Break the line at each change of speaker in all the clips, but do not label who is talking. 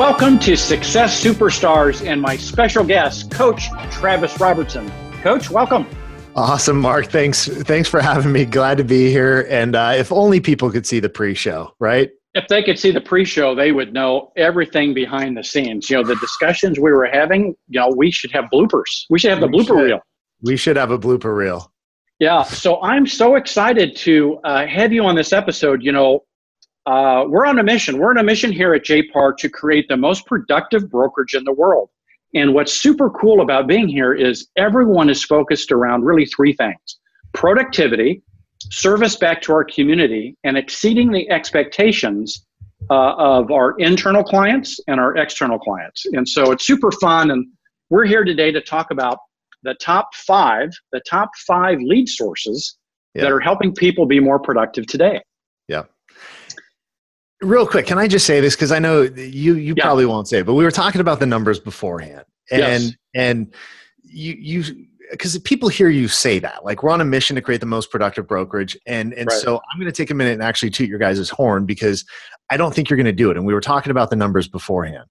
Welcome to Success Superstars and my special guest, Coach Travis Robertson. Coach, welcome.
Awesome, Mark. Thanks. Thanks for having me. Glad to be here. And uh, if only people could see the pre-show, right?
If they could see the pre-show, they would know everything behind the scenes. You know, the discussions we were having. You know, we should have bloopers. We should have the we blooper should. reel.
We should have a blooper reel.
Yeah. So I'm so excited to uh, have you on this episode. You know, uh, we're on a mission. We're on a mission here at JPAR to create the most productive brokerage in the world. And what's super cool about being here is everyone is focused around really three things productivity, service back to our community, and exceeding the expectations uh, of our internal clients and our external clients. And so it's super fun. And we're here today to talk about the top five, the top five lead sources yeah. that are helping people be more productive today.
Real quick, can I just say this because I know you you yeah. probably won't say it, but we were talking about the numbers beforehand, and yes. and you you because people hear you say that like we're on a mission to create the most productive brokerage and and right. so i'm going to take a minute and actually toot your guys' horn because i don't think you're going to do it and we were talking about the numbers beforehand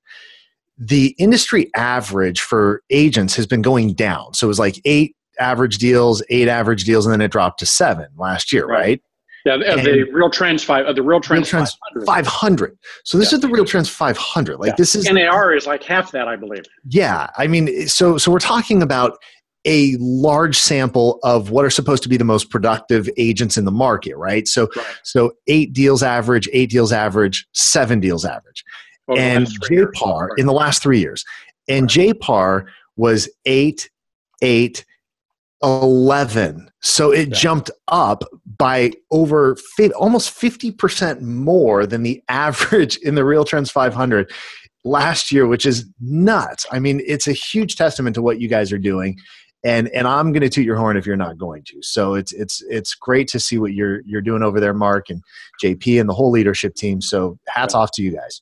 the industry average for agents has been going down so it was like eight average deals eight average deals and then it dropped to seven last year right, right?
Yeah, and the real trends five, uh, the real trends, real trends 500.
500. So this yeah. is the real trends 500. Like yeah. this is
NAR is like half that, I believe.
Yeah, I mean, so so we're talking about a large sample of what are supposed to be the most productive agents in the market, right? So right. so eight deals average, eight deals average, seven deals average, well, and JPAR in the last three years, and right. JPAR was eight, eight, 11. So it jumped up by over almost 50% more than the average in the Real Trends 500 last year, which is nuts. I mean, it's a huge testament to what you guys are doing. And, and I'm going to toot your horn if you're not going to. So it's it's it's great to see what you're you're doing over there, Mark and JP and the whole leadership team. So hats off to you guys.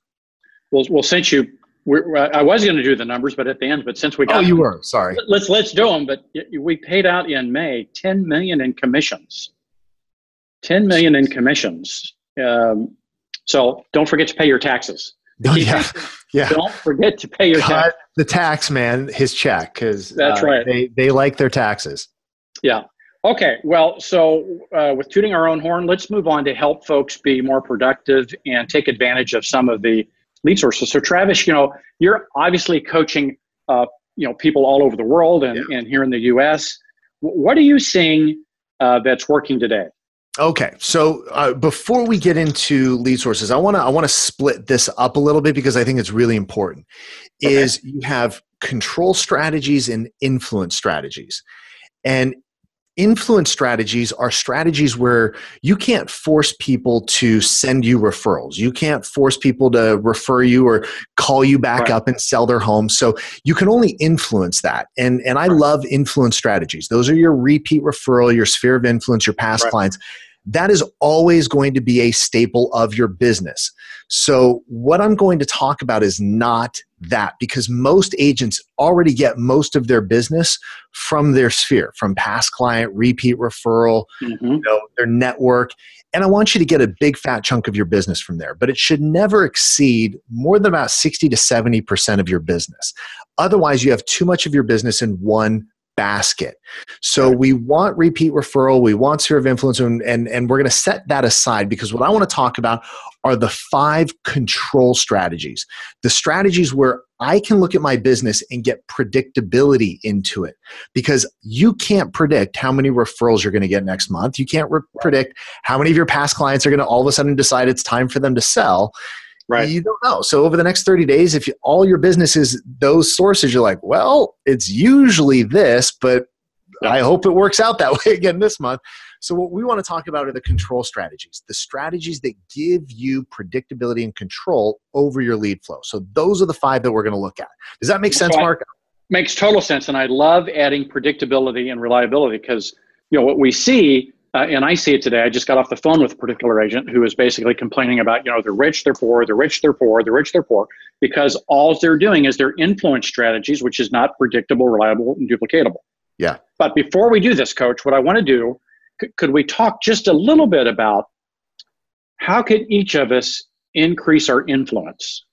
Well, well, since you we're, I was going to do the numbers, but at the end, but since we oh, got
oh, you were sorry.
Let's let's do them. But we paid out in May ten million in commissions. Ten million in commissions. Um, so don't forget to pay your taxes.
Oh, yeah, yeah.
Don't forget to pay your Cut
the tax man his check because
that's uh, right.
They they like their taxes.
Yeah. Okay. Well, so uh, with tooting our own horn, let's move on to help folks be more productive and take advantage of some of the lead sources. So Travis, you know, you're obviously coaching, uh, you know, people all over the world and, yeah. and here in the U.S. What are you seeing uh, that's working today?
Okay, so uh, before we get into lead sources, I want to I want to split this up a little bit because I think it's really important. Okay. Is you have control strategies and influence strategies, and influence strategies are strategies where you can't force people to send you referrals. You can't force people to refer you or call you back right. up and sell their home. So you can only influence that. And and I love influence strategies. Those are your repeat referral, your sphere of influence, your past right. clients that is always going to be a staple of your business. So, what I'm going to talk about is not that because most agents already get most of their business from their sphere, from past client, repeat referral, mm-hmm. you know, their network. And I want you to get a big fat chunk of your business from there, but it should never exceed more than about 60 to 70% of your business. Otherwise, you have too much of your business in one basket. So we want repeat referral, we want sphere of influence, and, and, and we're going to set that aside because what I want to talk about are the five control strategies. The strategies where I can look at my business and get predictability into it because you can't predict how many referrals you're going to get next month. You can't re- predict how many of your past clients are going to all of a sudden decide it's time for them to sell. Right. You don't know. So over the next 30 days, if you, all your business is those sources, you're like, well, it's usually this, but I hope it works out that way again this month. So what we want to talk about are the control strategies, the strategies that give you predictability and control over your lead flow. So those are the five that we're going to look at. Does that make sense, Mark?
Makes total sense. And I love adding predictability and reliability because you know what we see uh, and I see it today. I just got off the phone with a particular agent who is basically complaining about, you know, they're rich, they're poor, they're rich, they're poor, they're rich, they're poor, because all they're doing is their influence strategies, which is not predictable, reliable, and duplicatable.
Yeah.
But before we do this, coach, what I want to do, c- could we talk just a little bit about how could each of us increase our influence?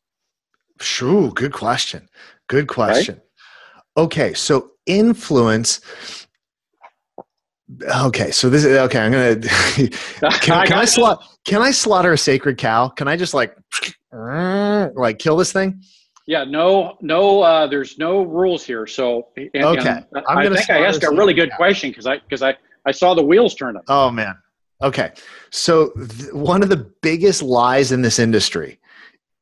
Sure, good question. Good question. Right? Okay, so influence Okay, so this is okay. I'm gonna. can, can I, slaughter? Can I slaughter a sacred cow? Can I just like, like kill this thing?
Yeah, no, no. Uh, there's no rules here. So and, okay, and i think I asked a really good cow. question because I because I I saw the wheels turning.
Oh man. Okay, so th- one of the biggest lies in this industry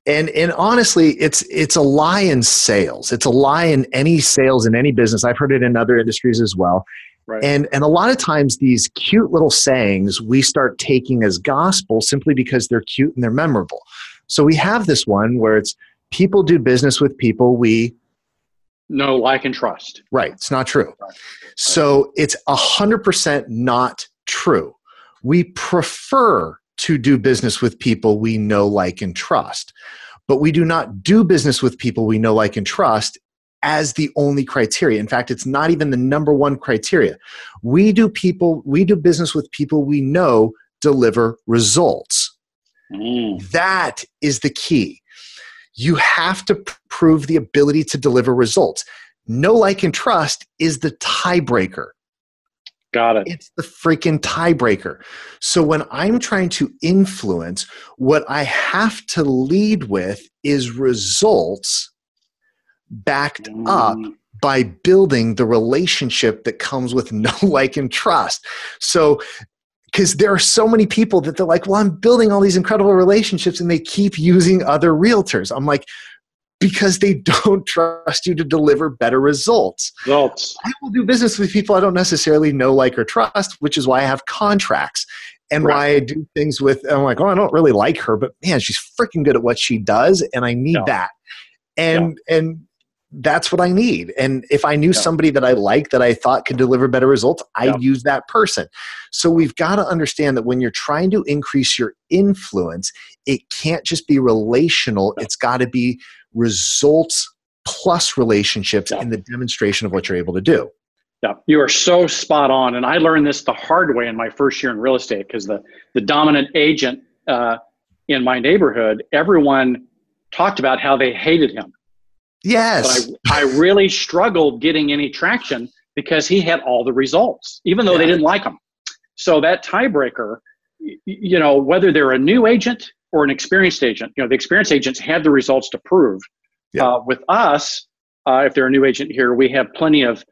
and and honestly it's it's a lie in sales it's a lie in any sales in any business i've heard it in other industries as well Right. And and a lot of times these cute little sayings we start taking as gospel simply because they're cute and they're memorable. So we have this one where it's people do business with people we
know, like, and trust.
Right. It's not true. Right. So it's a hundred percent not true. We prefer to do business with people we know, like, and trust. But we do not do business with people we know, like, and trust as the only criteria. In fact, it's not even the number one criteria. We do people, we do business with people we know deliver results. Mm. That is the key. You have to prove the ability to deliver results. No like and trust is the tiebreaker.
Got it.
It's the freaking tiebreaker. So when I'm trying to influence, what I have to lead with is results backed up mm. by building the relationship that comes with no like and trust. So because there are so many people that they're like, well, I'm building all these incredible relationships and they keep using other realtors. I'm like, because they don't trust you to deliver better results.
Results.
I will do business with people I don't necessarily know, like, or trust, which is why I have contracts and right. why I do things with, I'm like, oh, I don't really like her, but man, she's freaking good at what she does, and I need yeah. that. And, yeah. and, that's what I need. And if I knew yeah. somebody that I like that I thought could deliver better results, I'd yeah. use that person. So we've got to understand that when you're trying to increase your influence, it can't just be relational, yeah. it's got to be results plus relationships and the demonstration of what you're able to do.
Yeah, you are so spot on. And I learned this the hard way in my first year in real estate because the, the dominant agent uh, in my neighborhood, everyone talked about how they hated him
Yes.
But I, I really struggled getting any traction because he had all the results, even though yeah. they didn't like him. So that tiebreaker, you know, whether they're a new agent or an experienced agent, you know, the experienced agents have the results to prove. Yeah. Uh, with us, uh, if they're a new agent here, we have plenty of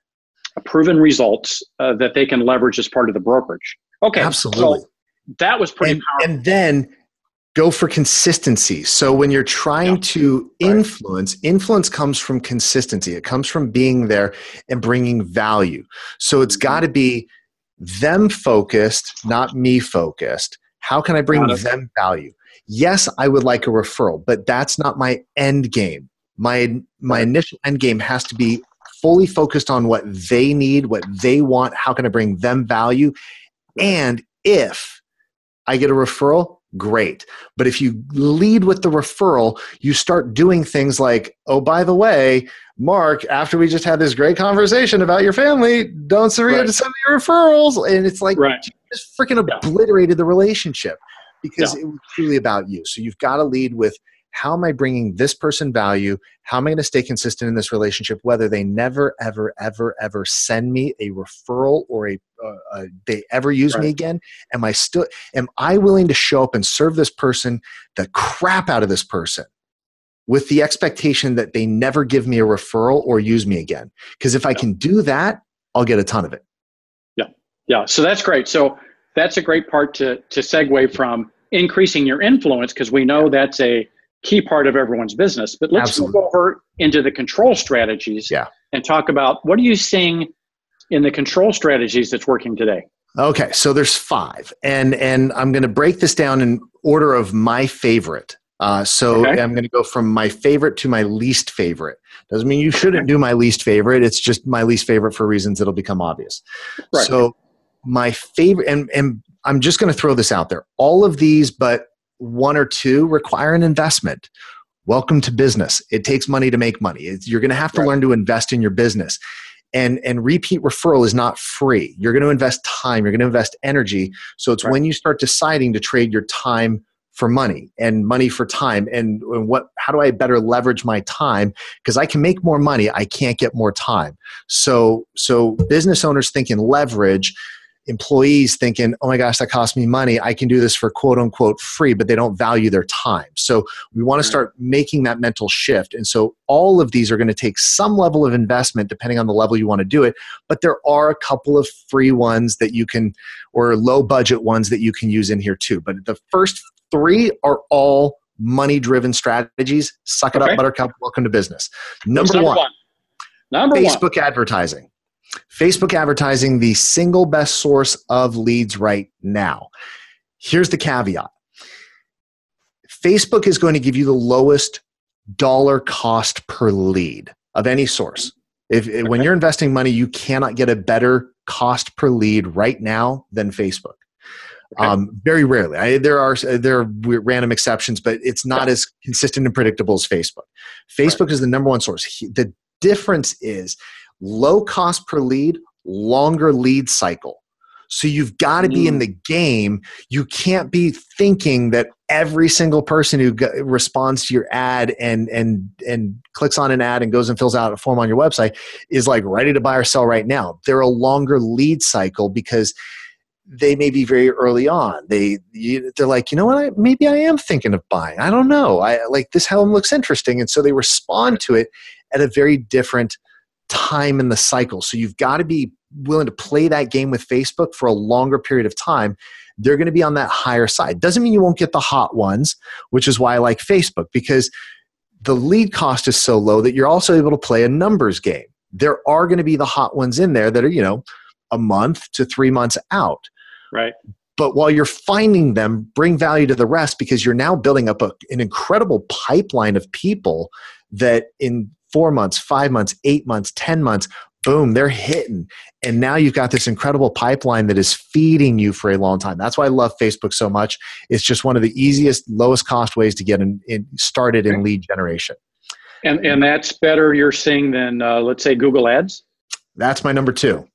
proven results uh, that they can leverage as part of the brokerage. Okay,
absolutely.
So that was pretty
and,
powerful.
And then go for consistency. So when you're trying yeah. to influence, right. influence comes from consistency. It comes from being there and bringing value. So it's mm-hmm. got to be them focused, not me focused. How can I bring them value? Yes, I would like a referral, but that's not my end game. My my initial end game has to be fully focused on what they need, what they want, how can I bring them value? And if I get a referral, great. But if you lead with the referral, you start doing things like, oh, by the way, Mark, after we just had this great conversation about your family, don't forget right. to send me your referrals. And it's like, right. just freaking obliterated the relationship because yeah. it was truly about you. So you've got to lead with how am I bringing this person value? How am I going to stay consistent in this relationship, whether they never, ever, ever, ever send me a referral or a, uh, uh, they ever use right. me again? Am I still, am I willing to show up and serve this person the crap out of this person? With the expectation that they never give me a referral or use me again. Because if I can do that, I'll get a ton of it.
Yeah. Yeah. So that's great. So that's a great part to, to segue from increasing your influence because we know that's a key part of everyone's business. But let's Absolutely. move over into the control strategies
yeah.
and talk about what are you seeing in the control strategies that's working today?
Okay, so there's five, and and I'm going to break this down in order of my favorite. Uh, so okay. I'm going to go from my favorite to my least favorite. Doesn't mean you shouldn't do my least favorite. It's just my least favorite for reasons that'll become obvious. Right. So my favorite, and and I'm just going to throw this out there. All of these, but one or two require an investment. Welcome to business. It takes money to make money. It's, you're going to have to right. learn to invest in your business. And, and repeat referral is not free. You're going to invest time, you're going to invest energy. So it's right. when you start deciding to trade your time for money and money for time and what how do i better leverage my time because i can make more money i can't get more time so so business owners thinking leverage employees thinking, oh my gosh, that cost me money. I can do this for quote unquote free, but they don't value their time. So we want to start making that mental shift. And so all of these are going to take some level of investment depending on the level you want to do it. But there are a couple of free ones that you can, or low budget ones that you can use in here too. But the first three are all money driven strategies. Suck it okay. up, Buttercup. Welcome to business. Number, number one, one. Number Facebook one. advertising. Facebook advertising, the single best source of leads right now. Here's the caveat Facebook is going to give you the lowest dollar cost per lead of any source. If, okay. When you're investing money, you cannot get a better cost per lead right now than Facebook. Okay. Um, very rarely. I, there are there are random exceptions, but it's not yeah. as consistent and predictable as Facebook. Facebook right. is the number one source. The difference is low cost per lead, longer lead cycle. So you've got to be in mm. the game. You can't be thinking that every single person who responds to your ad and and and clicks on an ad and goes and fills out a form on your website is like ready to buy or sell right now. They're a longer lead cycle because they may be very early on. They you, they're like, you know what? I, maybe I am thinking of buying. I don't know. I like this home looks interesting, and so they respond to it at a very different time in the cycle. So you've got to be willing to play that game with Facebook for a longer period of time. They're going to be on that higher side. Doesn't mean you won't get the hot ones, which is why I like Facebook because the lead cost is so low that you're also able to play a numbers game. There are going to be the hot ones in there that are, you know, a month to three months out.
Right.
But while you're finding them, bring value to the rest because you're now building up a, an incredible pipeline of people that in four months, five months, eight months, 10 months, boom, they're hitting. And now you've got this incredible pipeline that is feeding you for a long time. That's why I love Facebook so much. It's just one of the easiest, lowest cost ways to get in, in started in lead generation.
And, and that's better, you're saying, than, uh, let's say, Google Ads?
That's my number two.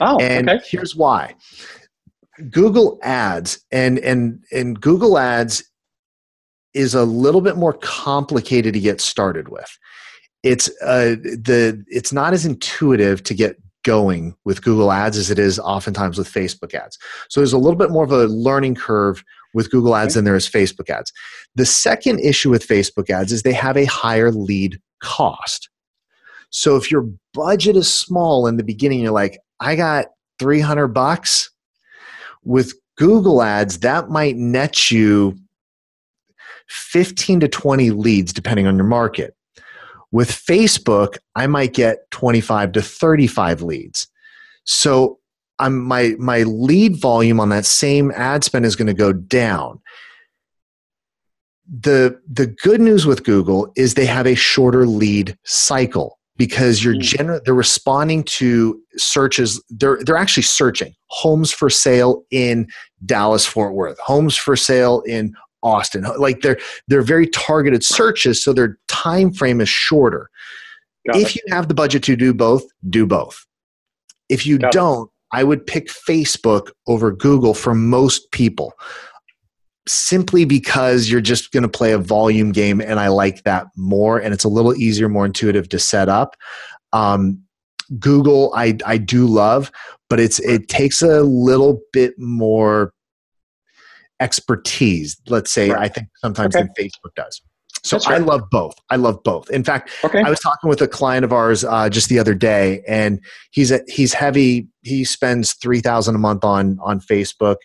Oh,
and
okay.
here's why. Google Ads and and and Google Ads is a little bit more complicated to get started with it's uh, the it's not as intuitive to get going with Google Ads as it is oftentimes with Facebook ads. So there's a little bit more of a learning curve with Google Ads than there is Facebook ads. The second issue with Facebook ads is they have a higher lead cost. So if your budget is small in the beginning, you're like, I got 300 bucks. With Google ads, that might net you 15 to 20 leads depending on your market. With Facebook, I might get 25 to 35 leads. So I'm, my, my lead volume on that same ad spend is going to go down. The, the good news with Google is they have a shorter lead cycle because you're hmm. gener- they're responding to searches they're they're actually searching homes for sale in Dallas Fort Worth homes for sale in Austin. Like they're they're very targeted searches, so their time frame is shorter. Got if it. you have the budget to do both, do both. If you Got don't, it. I would pick Facebook over Google for most people. Simply because you're just going to play a volume game, and I like that more, and it's a little easier, more intuitive to set up. Um, Google, I I do love, but it's it takes a little bit more expertise, let's say, right. I think sometimes okay. than Facebook does. So I love both. I love both. In fact, okay. I was talking with a client of ours uh, just the other day, and he's a, he's heavy. He spends three thousand a month on on Facebook,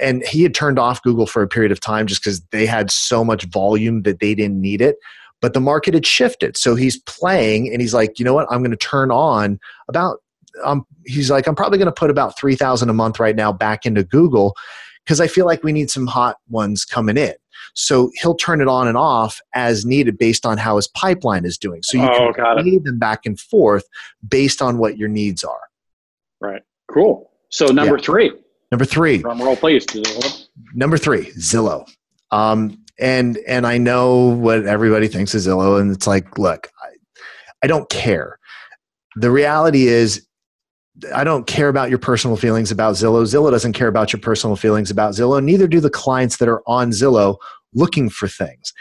and he had turned off Google for a period of time just because they had so much volume that they didn't need it. But the market had shifted, so he's playing, and he's like, you know what? I'm going to turn on about. Um, he's like, I'm probably going to put about three thousand a month right now back into Google because I feel like we need some hot ones coming in. So he'll turn it on and off as needed based on how his pipeline is doing. So you oh, can play them back and forth based on what your needs are.
Right. Cool. So number yeah. three.
Number three.
Drum roll, please.
Number three, Zillow. Um, and and I know what everybody thinks of Zillow, and it's like, look, I, I don't care. The reality is, I don't care about your personal feelings about Zillow. Zillow doesn't care about your personal feelings about Zillow. Neither do the clients that are on Zillow looking for things.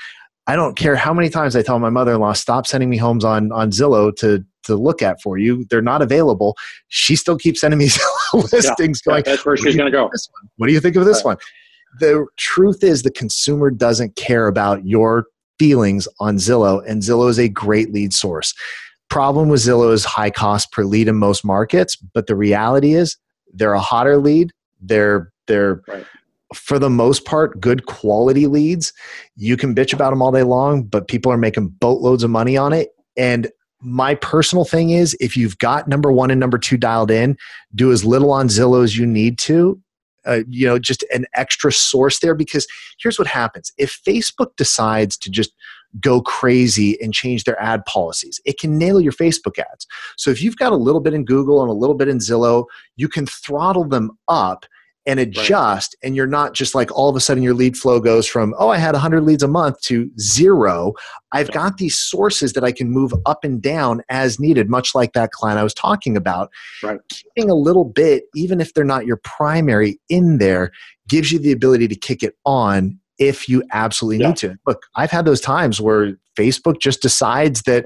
I don't care how many times I tell my mother-in-law, stop sending me homes on, on Zillow to, to look at for you. They're not available. She still keeps sending me Zillow listings
yeah,
going,
that's where she's going to go.
What do you think of this one? The truth is the consumer doesn't care about your feelings on Zillow and Zillow is a great lead source problem with Zillow is high cost per lead in most markets, but the reality is they're a hotter lead. They're they're right. for the most part good quality leads. You can bitch about them all day long, but people are making boatloads of money on it. And my personal thing is if you've got number one and number two dialed in, do as little on Zillow as you need to. Uh, you know, just an extra source there because here's what happens. If Facebook decides to just go crazy and change their ad policies. It can nail your Facebook ads. So if you've got a little bit in Google and a little bit in Zillow, you can throttle them up and adjust right. and you're not just like all of a sudden your lead flow goes from oh i had 100 leads a month to zero i've got these sources that i can move up and down as needed much like that client i was talking about
right.
keeping a little bit even if they're not your primary in there gives you the ability to kick it on if you absolutely yeah. need to. Look, I've had those times where Facebook just decides that,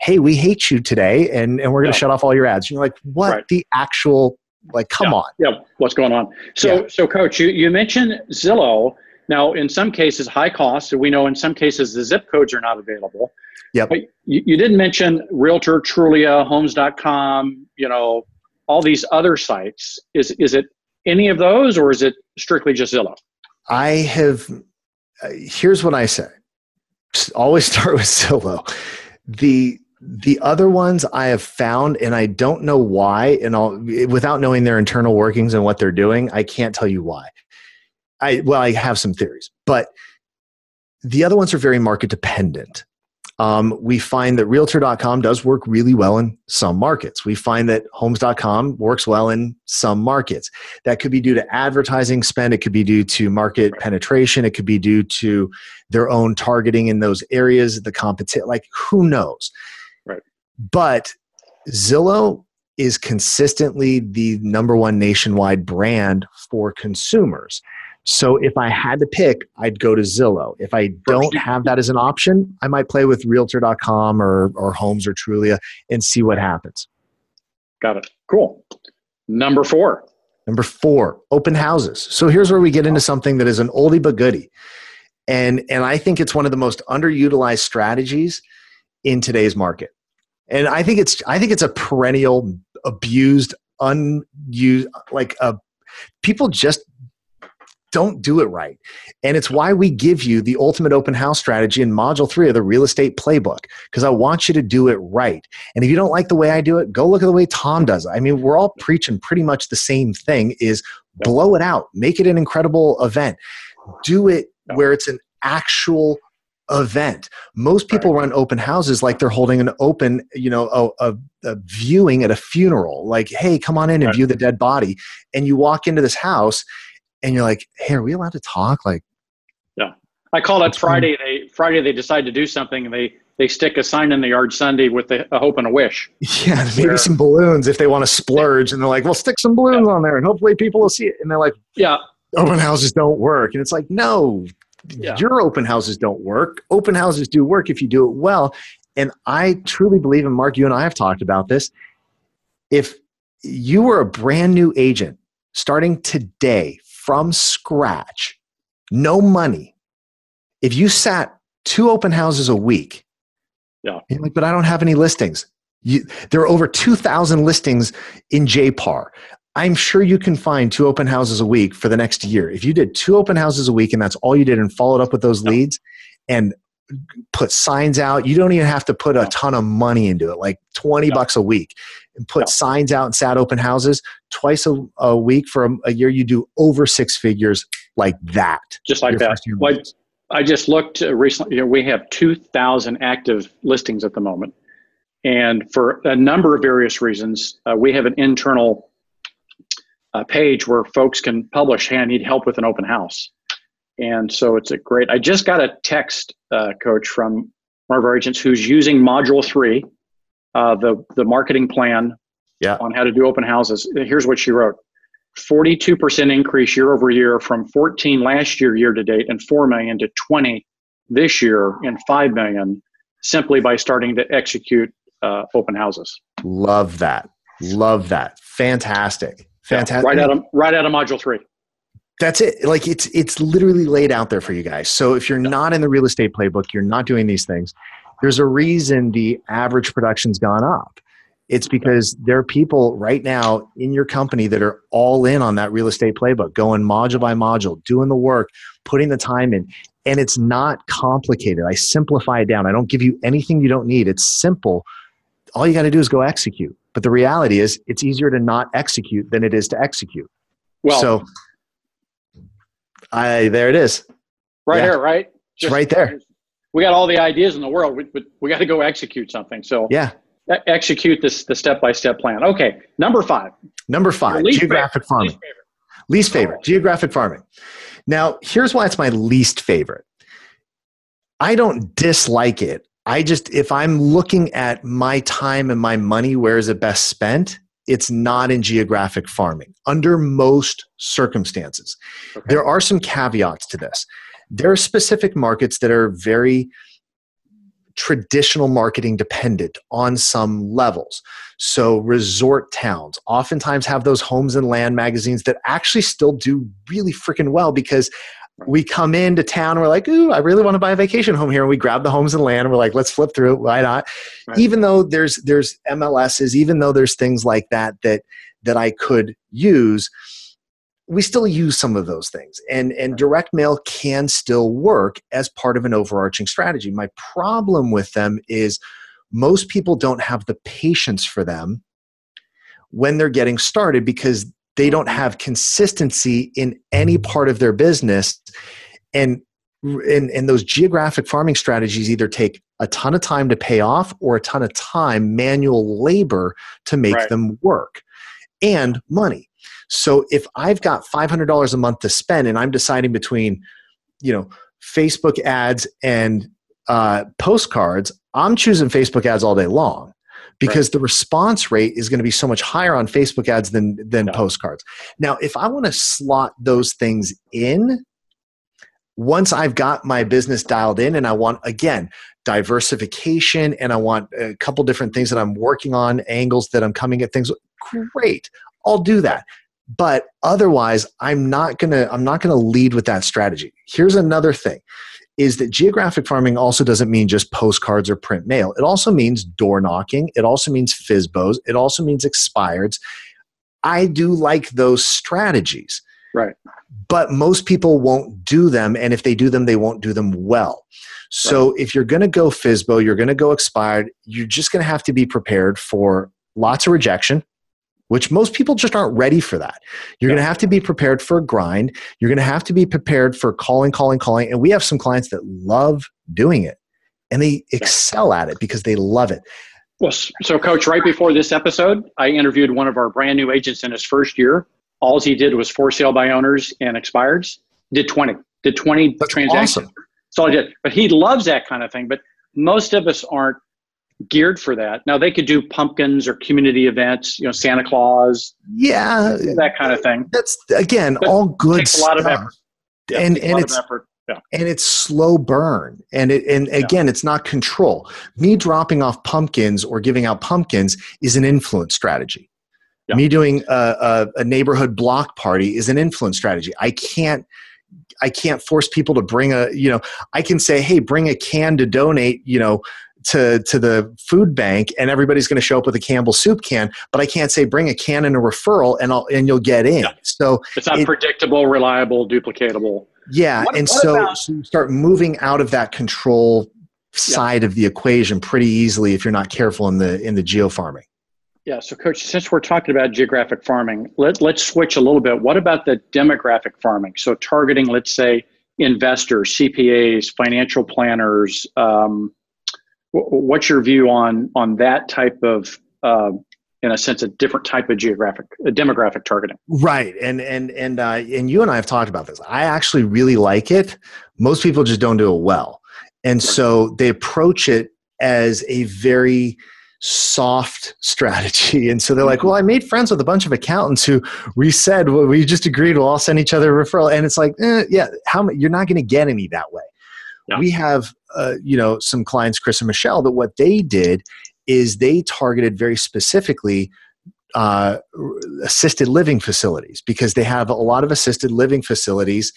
hey, we hate you today and, and we're going to yeah. shut off all your ads. And you're like, what right. the actual, like, come
yeah.
on.
Yeah, what's going on? So, so coach, you, you mentioned Zillow. Now, in some cases, high cost. So we know in some cases the zip codes are not available.
Yep.
But you, you didn't mention Realtor, Trulia, Homes.com, you know, all these other sites. Is, is it any of those or is it strictly just Zillow?
I have, Uh, here's what I say always start with Zillow. The the other ones I have found, and I don't know why, and I'll, without knowing their internal workings and what they're doing, I can't tell you why. I well, I have some theories, but the other ones are very market dependent. Um, we find that realtor.com does work really well in some markets. We find that homes.com works well in some markets. That could be due to advertising spend, it could be due to market penetration, it could be due to their own targeting in those areas, the competition, like who knows.
Right.
But Zillow is consistently the number one nationwide brand for consumers. So if I had to pick, I'd go to Zillow. If I don't have that as an option, I might play with realtor.com or, or homes or Trulia and see what happens.
Got it. Cool. Number four.
Number four, open houses. So here's where we get into something that is an oldie but goodie. And, and I think it's one of the most underutilized strategies in today's market. And I think it's I think it's a perennial abused, unused like a people just don't do it right. And it's why we give you the ultimate open house strategy in module three of the real estate playbook, because I want you to do it right. And if you don't like the way I do it, go look at the way Tom does it. I mean, we're all preaching pretty much the same thing is blow it out, make it an incredible event. Do it where it's an actual event. Most people run open houses like they're holding an open, you know, a, a, a viewing at a funeral. Like, hey, come on in and view the dead body. And you walk into this house and you're like, hey, are we allowed to talk? Like,
yeah, I call it Friday. They Friday they decide to do something and they they stick a sign in the yard Sunday with a, a hope and a wish.
Yeah, maybe Where, some balloons if they want to splurge, and they're like, "Well, stick some balloons yeah. on there, and hopefully people will see it." And they're like,
"Yeah,
open houses don't work," and it's like, "No, yeah. your open houses don't work. Open houses do work if you do it well." And I truly believe, and Mark, you and I have talked about this. If you were a brand new agent starting today from scratch, no money, if you sat two open houses a week,
yeah.
like, but I don't have any listings. You, there are over 2,000 listings in JPAR. I'm sure you can find two open houses a week for the next year. If you did two open houses a week and that's all you did and followed up with those leads and put signs out, you don't even have to put a ton of money into it, like 20 bucks a week and put signs out and sat open houses twice a, a week for a, a, year, you do over six figures like that.
Just like that. Well, I just looked uh, recently, you know, we have 2,000 active listings at the moment. And for a number of various reasons, uh, we have an internal uh, page where folks can publish, hey, I need help with an open house. And so it's a great, I just got a text, uh, coach, from one of our agents who's using module three uh, the the marketing plan
yeah.
on how to do open houses. Here's what she wrote 42% increase year over year from 14 last year, year to date, and 4 million to 20 this year and 5 million simply by starting to execute uh, open houses.
Love that. Love that. Fantastic. Fantastic.
Yeah, right out of right out of module three.
That's it. Like it's it's literally laid out there for you guys. So if you're not in the real estate playbook, you're not doing these things. There's a reason the average production's gone up. It's because there are people right now in your company that are all in on that real estate playbook, going module by module, doing the work, putting the time in. And it's not complicated. I simplify it down. I don't give you anything you don't need. It's simple. All you got to do is go execute. But the reality is, it's easier to not execute than it is to execute. Well, so I there it is.
Right yeah. here, right?
Just, right there.
We got all the ideas in the world, but we got to go execute something. So
yeah,
execute this the step by step plan. Okay, number five.
Number five, geographic favorite. farming. Least favorite. Least favorite, oh. geographic farming. Now, here's why it's my least favorite. I don't dislike it. I just, if I'm looking at my time and my money, where is it best spent? It's not in geographic farming under most circumstances. Okay. There are some caveats to this. There are specific markets that are very traditional marketing dependent on some levels. So, resort towns oftentimes have those homes and land magazines that actually still do really freaking well because we come into town and we're like, ooh, I really want to buy a vacation home here. And we grab the homes and land and we're like, let's flip through it. Why not? Right. Even though there's there's MLSs, even though there's things like that that that I could use, we still use some of those things and and direct mail can still work as part of an overarching strategy. My problem with them is most people don't have the patience for them when they're getting started because they don't mm-hmm. have consistency in any part of their business and and, and those geographic farming strategies either take a ton of time to pay off or a ton of time manual labor to make right. them work and money so if I've got $500 a month to spend and I'm deciding between, you know, Facebook ads and uh, postcards, I'm choosing Facebook ads all day long because right. the response rate is going to be so much higher on Facebook ads than than yeah. postcards. Now, if I want to slot those things in, once I've got my business dialed in and I want again diversification and I want a couple different things that I'm working on, angles that I'm coming at things, great. I'll do that. But otherwise i'm not going to i'm not to lead with that strategy. Here's another thing is that geographic farming also doesn't mean just postcards or print mail. It also means door knocking. It also means FSBOs it also means expireds. I do like those strategies.
Right.
But most people won't do them and if they do them they won't do them well. So right. if you're going to go FSBO you're going to go expired you're just going to have to be prepared for lots of rejection which most people just aren't ready for that. You're yeah. going to have to be prepared for a grind. You're going to have to be prepared for calling, calling, calling. And we have some clients that love doing it and they excel at it because they love it.
Well, so coach, right before this episode, I interviewed one of our brand new agents in his first year. All he did was for sale by owners and expireds. Did 20, did 20 That's transactions. Awesome. That's all he did. But he loves that kind of thing. But most of us aren't geared for that. Now they could do pumpkins or community events, you know, Santa Claus,
yeah,
that kind of thing.
That's again but all good.
Takes stuff. a lot of effort,
yeah, and and it's yeah. and it's slow burn, and it and again, yeah. it's not control. Me dropping off pumpkins or giving out pumpkins is an influence strategy. Me doing a, a, a neighborhood block party is an influence strategy. I can't. I can't force people to bring a, you know, I can say, hey, bring a can to donate, you know, to to the food bank and everybody's going to show up with a Campbell soup can, but I can't say bring a can and a referral and I'll and you'll get in. Yeah. So
it's not it, predictable, reliable, duplicatable.
Yeah, what, and what so, about, so you start moving out of that control side yeah. of the equation pretty easily if you're not careful in the in the geo farming.
Yeah, so coach, since we're talking about geographic farming, let, let's switch a little bit. What about the demographic farming? So targeting, let's say, investors, CPAs, financial planners, um, What's your view on on that type of, uh, in a sense, a different type of geographic, demographic targeting?
Right, and and and uh, and you and I have talked about this. I actually really like it. Most people just don't do it well, and so they approach it as a very soft strategy. And so they're like, well, I made friends with a bunch of accountants who we said, well, we just agreed we'll all send each other a referral. And it's like, eh, yeah, how you're not going to get any that way. Yeah. We have, uh, you know, some clients, Chris and Michelle, that what they did is they targeted very specifically uh, assisted living facilities because they have a lot of assisted living facilities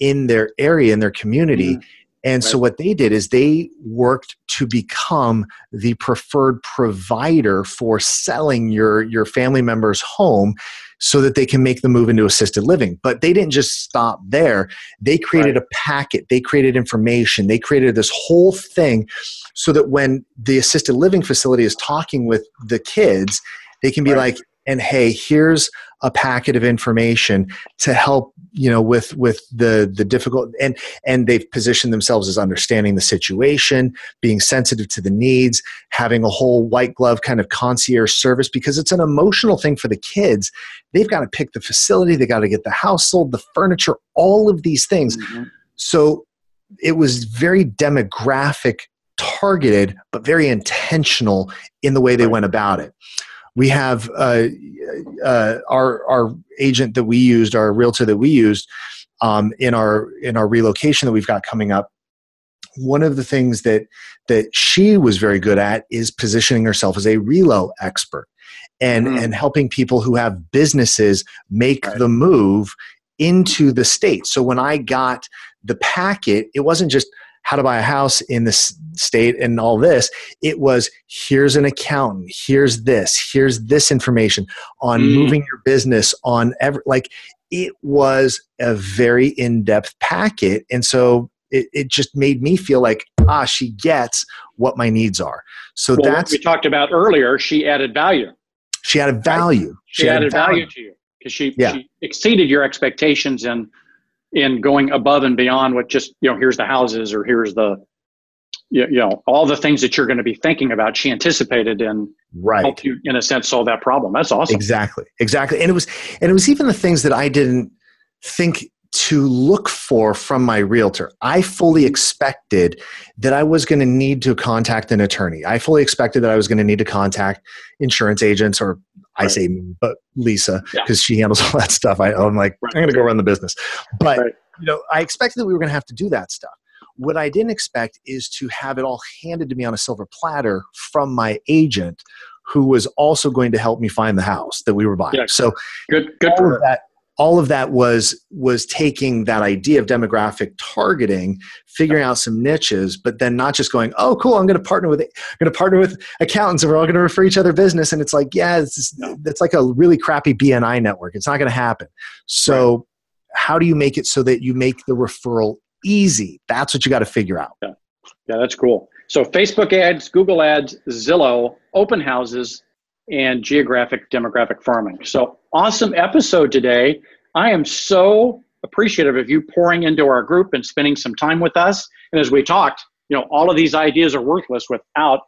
in their area, in their community. Mm-hmm. And right. so what they did is they worked to become the preferred provider for selling your, your family member's home so that they can make the move into assisted living. But they didn't just stop there. They created right. a packet, they created information, they created this whole thing so that when the assisted living facility is talking with the kids, they can be right. like, and hey, here's a packet of information to help you know with with the the difficult and and they've positioned themselves as understanding the situation being sensitive to the needs having a whole white glove kind of concierge service because it's an emotional thing for the kids. They've got to pick the facility they got to get the house sold the furniture all of these things. Mm-hmm. so it was very demographic targeted but very intentional in the way they went about it we have uh, uh, our our agent that we used, our realtor that we used um, in our in our relocation that we've got coming up. One of the things that that she was very good at is positioning herself as a relo expert and mm. and helping people who have businesses make right. the move into the state. So when I got the packet, it wasn't just how to buy a house in this state and all this. It was here's an accountant, here's this, here's this information on mm. moving your business, on every, like it was a very in depth packet. And so it, it just made me feel like, ah, she gets what my needs are. So well, that's.
we talked about earlier, she added value.
She added value.
She, she added, added value. value to you because she, yeah. she exceeded your expectations and in going above and beyond what just you know here's the houses or here's the you know all the things that you're going to be thinking about she anticipated and
right.
helped you in a sense solve that problem. That's awesome.
Exactly. Exactly. And it was and it was even the things that i didn't think to look for from my realtor. I fully expected that I was going to need to contact an attorney. I fully expected that I was going to need to contact insurance agents or I say me, but Lisa, because yeah. she handles all that stuff. I, am like, right. I'm going to go run the business. But, right. you know, I expected that we were going to have to do that stuff. What I didn't expect is to have it all handed to me on a silver platter from my agent who was also going to help me find the house that we were buying. Yeah. So
good, good for
that all of that was was taking that idea of demographic targeting figuring out some niches but then not just going oh cool i'm going to partner with i'm going to partner with accountants and we're all going to refer each other business. And it's like yeah it's, it's like a really crappy bni network. It's not going to happen. So right. how do you make it so that you make the referral easy? That's what you got to figure out.
Yeah. yeah that's cool. So facebook ads google ads zillow open houses and geographic demographic farming. So awesome episode today. I am so appreciative of you pouring into our group and spending some time with us. And as we talked, you know, all of these ideas are worthless without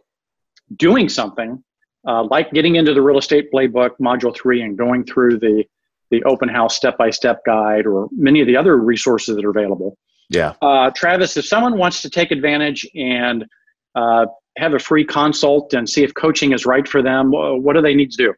doing something uh, like getting into the real estate playbook module three and going through the the open house step by step guide or many of the other resources that are available.
Yeah.
Uh, Travis, if someone wants to take advantage and uh, have a free consult and see if coaching is right for them, what do they need to do?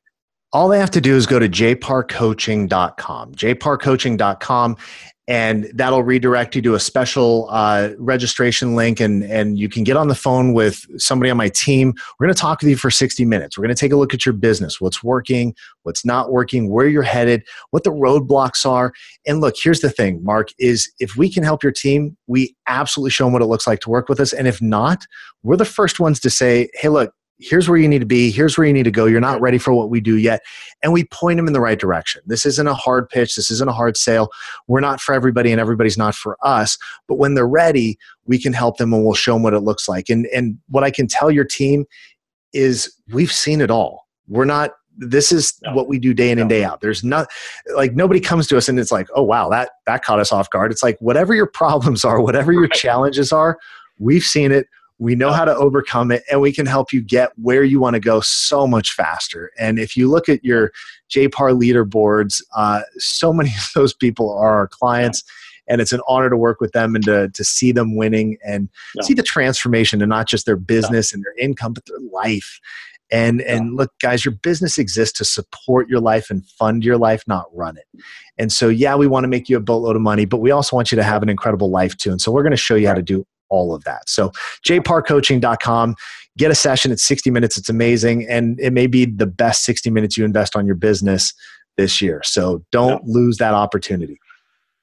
All they have to do is go to jparcoaching.com, jparcoaching.com, and that'll redirect you to a special uh, registration link and, and you can get on the phone with somebody on my team. We're going to talk with you for 60 minutes. We're going to take a look at your business what's working what's not working where you're headed what the roadblocks are. And look here's the thing mark is if we can help your team we absolutely show them what it looks like to work with us. And if not we're the first ones to say hey look here's where you need to be here's where you need to go you're not ready for what we do yet. And we point them in the right direction. This isn't a hard pitch this isn't a hard sale. We're not for everybody and everybody's not for us. But when they're ready we can help them and we'll show them what it looks like. And and what i can tell your team is we've seen it all. We're not this is no. what we do day in no. and day out. There's not like nobody comes to us and it's like oh wow that that caught us off guard. It's like whatever your problems are whatever your right. challenges are we've seen it we know how to overcome it and we can help you get where you want to go so much faster. And if you look at your JPAR leaderboards, uh, so many of those people are our clients. And it's an honor to work with them and to, to see them winning and yeah. see the transformation and not just their business yeah. and their income, but their life. And and look, guys, your business exists to support your life and fund your life, not run it. And so, yeah, we want to make you a boatload of money, but we also want you to have an incredible life too. And so, we're going to show you how to do all of that. So, jparcoaching.com, get a session. It's 60 minutes. It's amazing. And it may be the best 60 minutes you invest on your business this year. So, don't yeah. lose that opportunity.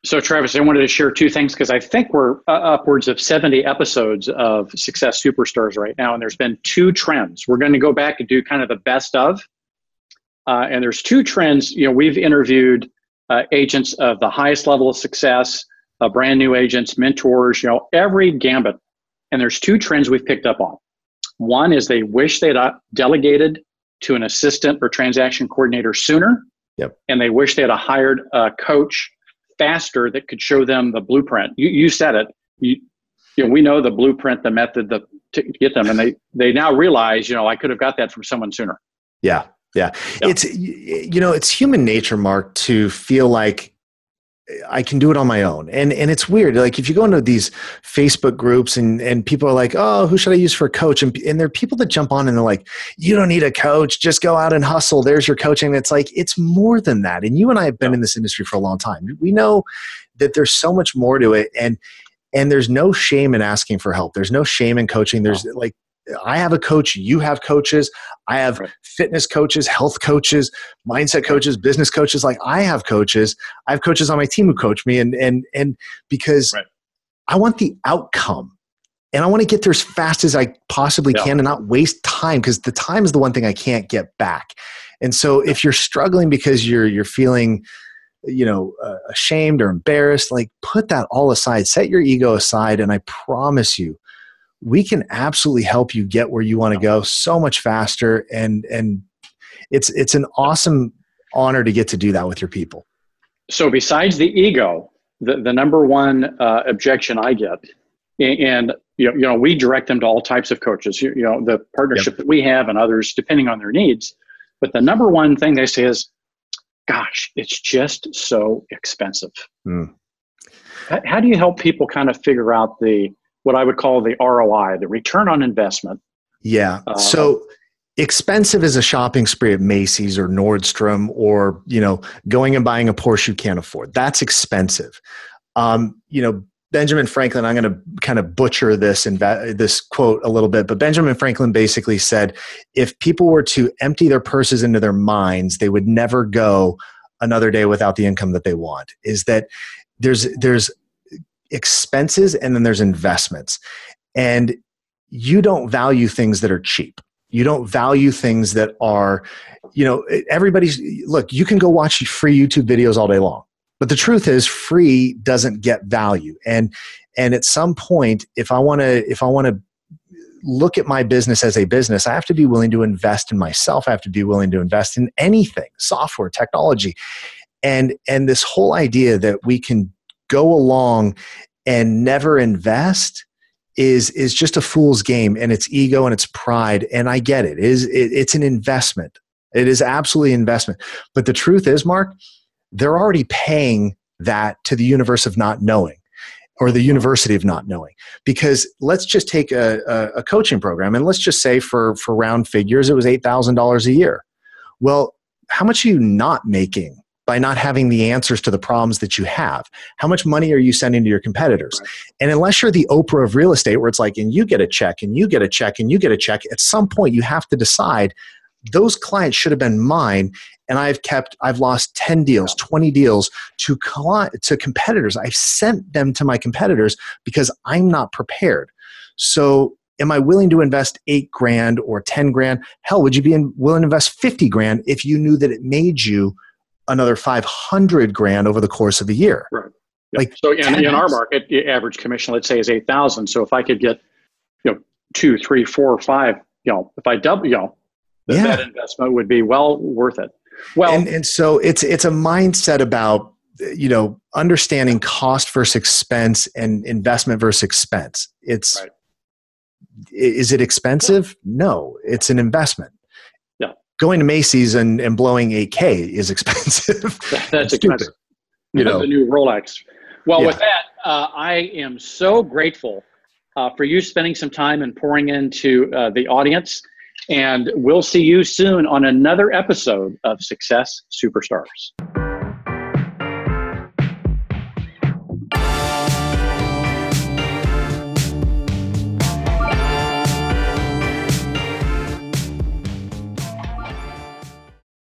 So, Travis, I wanted to share two things because I think we're uh, upwards of 70 episodes of Success Superstars right now, and there's been two trends. We're going to go back and do kind of the best of. Uh, and there's two trends. You know, we've interviewed uh, agents of the highest level of success, uh, brand new agents, mentors, you know, every gambit. And there's two trends we've picked up on. One is they wish they'd uh, delegated to an assistant or transaction coordinator sooner.
Yep.
And they wish they had hired a coach faster that could show them the blueprint. You, you said it. You, you know, we know the blueprint, the method the, to get them, and they they now realize, you know, I could have got that from someone sooner.
Yeah, yeah. yeah. It's you know, it's human nature, Mark, to feel like I can do it on my own. And and it's weird. Like if you go into these Facebook groups and and people are like, "Oh, who should I use for a coach?" And and there are people that jump on and they're like, "You don't need a coach. Just go out and hustle. There's your coaching." And it's like it's more than that. And you and I have been in this industry for a long time. We know that there's so much more to it and and there's no shame in asking for help. There's no shame in coaching. There's like I have a coach, you have coaches, I have right. fitness coaches, health coaches, mindset coaches, business coaches. Like I have coaches. I have coaches on my team who coach me and and and because right. I want the outcome. And I want to get there as fast as I possibly yeah. can and not waste time because the time is the one thing I can't get back. And so if you're struggling because you're you're feeling you know uh, ashamed or embarrassed like put that all aside set your ego aside and i promise you we can absolutely help you get where you want to go so much faster and and it's it's an awesome honor to get to do that with your people
so besides the ego the, the number one uh, objection i get and you know, you know we direct them to all types of coaches you, you know the partnership yep. that we have and others depending on their needs but the number one thing they say is gosh it's just so expensive mm. how, how do you help people kind of figure out the what I would call the ROI, the return on investment.
Yeah. Uh, so expensive is a shopping spree at Macy's or Nordstrom or, you know, going and buying a Porsche you can't afford. That's expensive. Um, you know, Benjamin Franklin, I'm going to kind of butcher this and this quote a little bit, but Benjamin Franklin basically said if people were to empty their purses into their minds, they would never go another day without the income that they want. Is that there's there's expenses and then there's investments. And you don't value things that are cheap. You don't value things that are, you know, everybody's look, you can go watch free YouTube videos all day long. But the truth is free doesn't get value. And and at some point if I want to if I want to look at my business as a business, I have to be willing to invest in myself. I have to be willing to invest in anything, software, technology. And and this whole idea that we can go along and never invest is is just a fool's game and it's ego and it's pride and i get it. it is it, it's an investment. It is absolutely investment. But the truth is mark they're already paying that to the universe of not knowing or the university of not knowing. Because let's just take a, a, a coaching program and let's just say for for round figures it was $8000 a year. Well how much are you not making by not having the answers to the problems that you have. How much money are you sending to your competitors? Right. And unless you're the Oprah of real estate, where it's like, and you get a check, and you get a check, and you get a check, at some point you have to decide those clients should have been mine and i've kept i've lost 10 deals 20 deals to to competitors i've sent them to my competitors because i'm not prepared so am i willing to invest 8 grand or 10 grand hell would you be in, willing to invest 50 grand if you knew that it made you another 500 grand over the course of a year.
Right. Like so in, in our market, the average commission, let's say, is 8,000. So if I could get, you know, two, three, four, five, you know, if I double, you know, yeah. that investment would be well worth it. Well,
and, and so it's, it's a mindset about, you know, understanding cost versus expense and investment versus expense. It's, right. is it expensive? No, it's an investment going to Macy's and, and blowing 8K is expensive.
That's expensive. You know, the new Rolex. Well, yeah. with that, uh, I am so grateful uh, for you spending some time and pouring into uh, the audience. And we'll see you soon on another episode of Success Superstars.